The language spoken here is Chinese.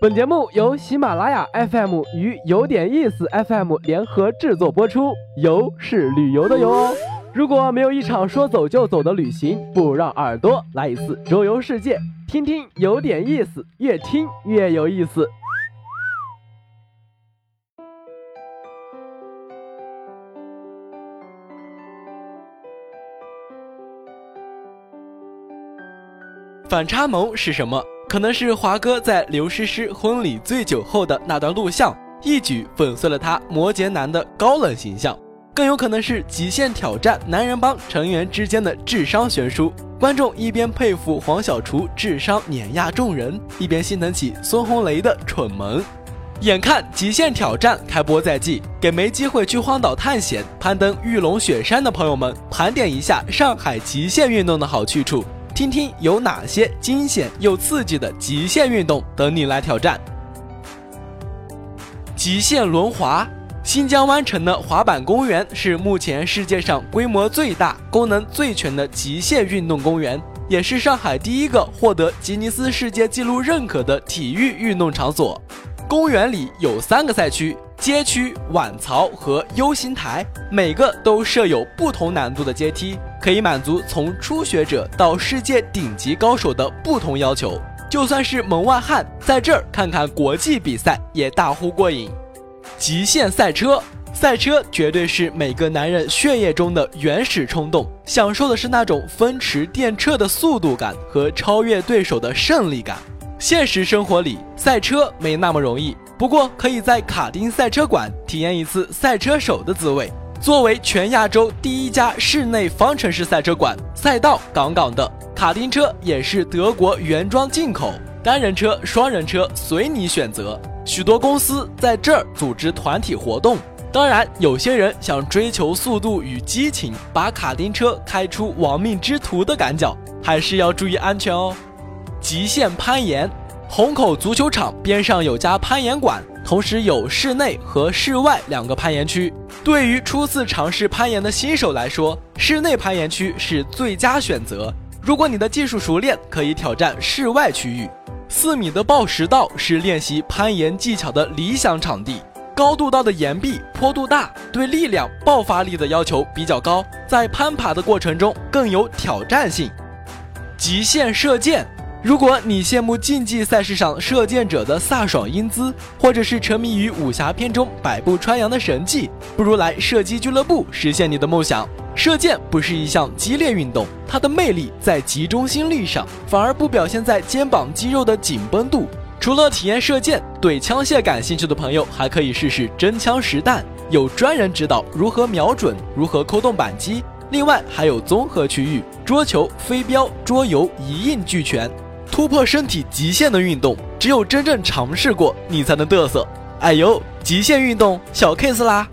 本节目由喜马拉雅 FM 与有点意思 FM 联合制作播出，游是旅游的游哦。如果没有一场说走就走的旅行，不如让耳朵来一次周游世界，听听有点意思，越听越有意思。反差萌是什么？可能是华哥在刘诗诗婚礼醉酒后的那段录像，一举粉碎了他摩羯男的高冷形象；更有可能是极限挑战男人帮成员之间的智商悬殊。观众一边佩服黄小厨智商碾压众人，一边心疼起孙红雷的蠢萌。眼看极限挑战开播在即，给没机会去荒岛探险、攀登玉龙雪山的朋友们盘点一下上海极限运动的好去处。听听有哪些惊险又刺激的极限运动等你来挑战。极限轮滑，新疆湾城的滑板公园是目前世界上规模最大、功能最全的极限运动公园，也是上海第一个获得吉尼斯世界纪录认可的体育运动场所。公园里有三个赛区。街区、晚槽和 U 型台，每个都设有不同难度的阶梯，可以满足从初学者到世界顶级高手的不同要求。就算是门外汉，在这儿看看国际比赛也大呼过瘾。极限赛车，赛车绝对是每个男人血液中的原始冲动，享受的是那种风驰电掣的速度感和超越对手的胜利感。现实生活里，赛车没那么容易。不过，可以在卡丁赛车馆体验一次赛车手的滋味。作为全亚洲第一家室内方程式赛车馆，赛道杠杠的，卡丁车也是德国原装进口，单人车、双人车随你选择。许多公司在这儿组织团体活动。当然，有些人想追求速度与激情，把卡丁车开出亡命之徒的赶脚，还是要注意安全哦。极限攀岩。虹口足球场边上有家攀岩馆，同时有室内和室外两个攀岩区。对于初次尝试攀岩的新手来说，室内攀岩区是最佳选择。如果你的技术熟练，可以挑战室外区域。四米的抱石道是练习攀岩技巧的理想场地。高度道的岩壁坡度大，对力量爆发力的要求比较高，在攀爬的过程中更有挑战性。极限射箭。如果你羡慕竞技赛事上射箭者的飒爽英姿，或者是沉迷于武侠片中百步穿杨的神技，不如来射击俱乐部实现你的梦想。射箭不是一项激烈运动，它的魅力在集中心力上，反而不表现在肩膀肌肉的紧绷度。除了体验射箭，对枪械感兴趣的朋友还可以试试真枪实弹，有专人指导如何瞄准，如何扣动扳机。另外还有综合区域，桌球、飞镖、桌游一应俱全。突破身体极限的运动，只有真正尝试过，你才能嘚瑟。哎呦，极限运动小 case 啦！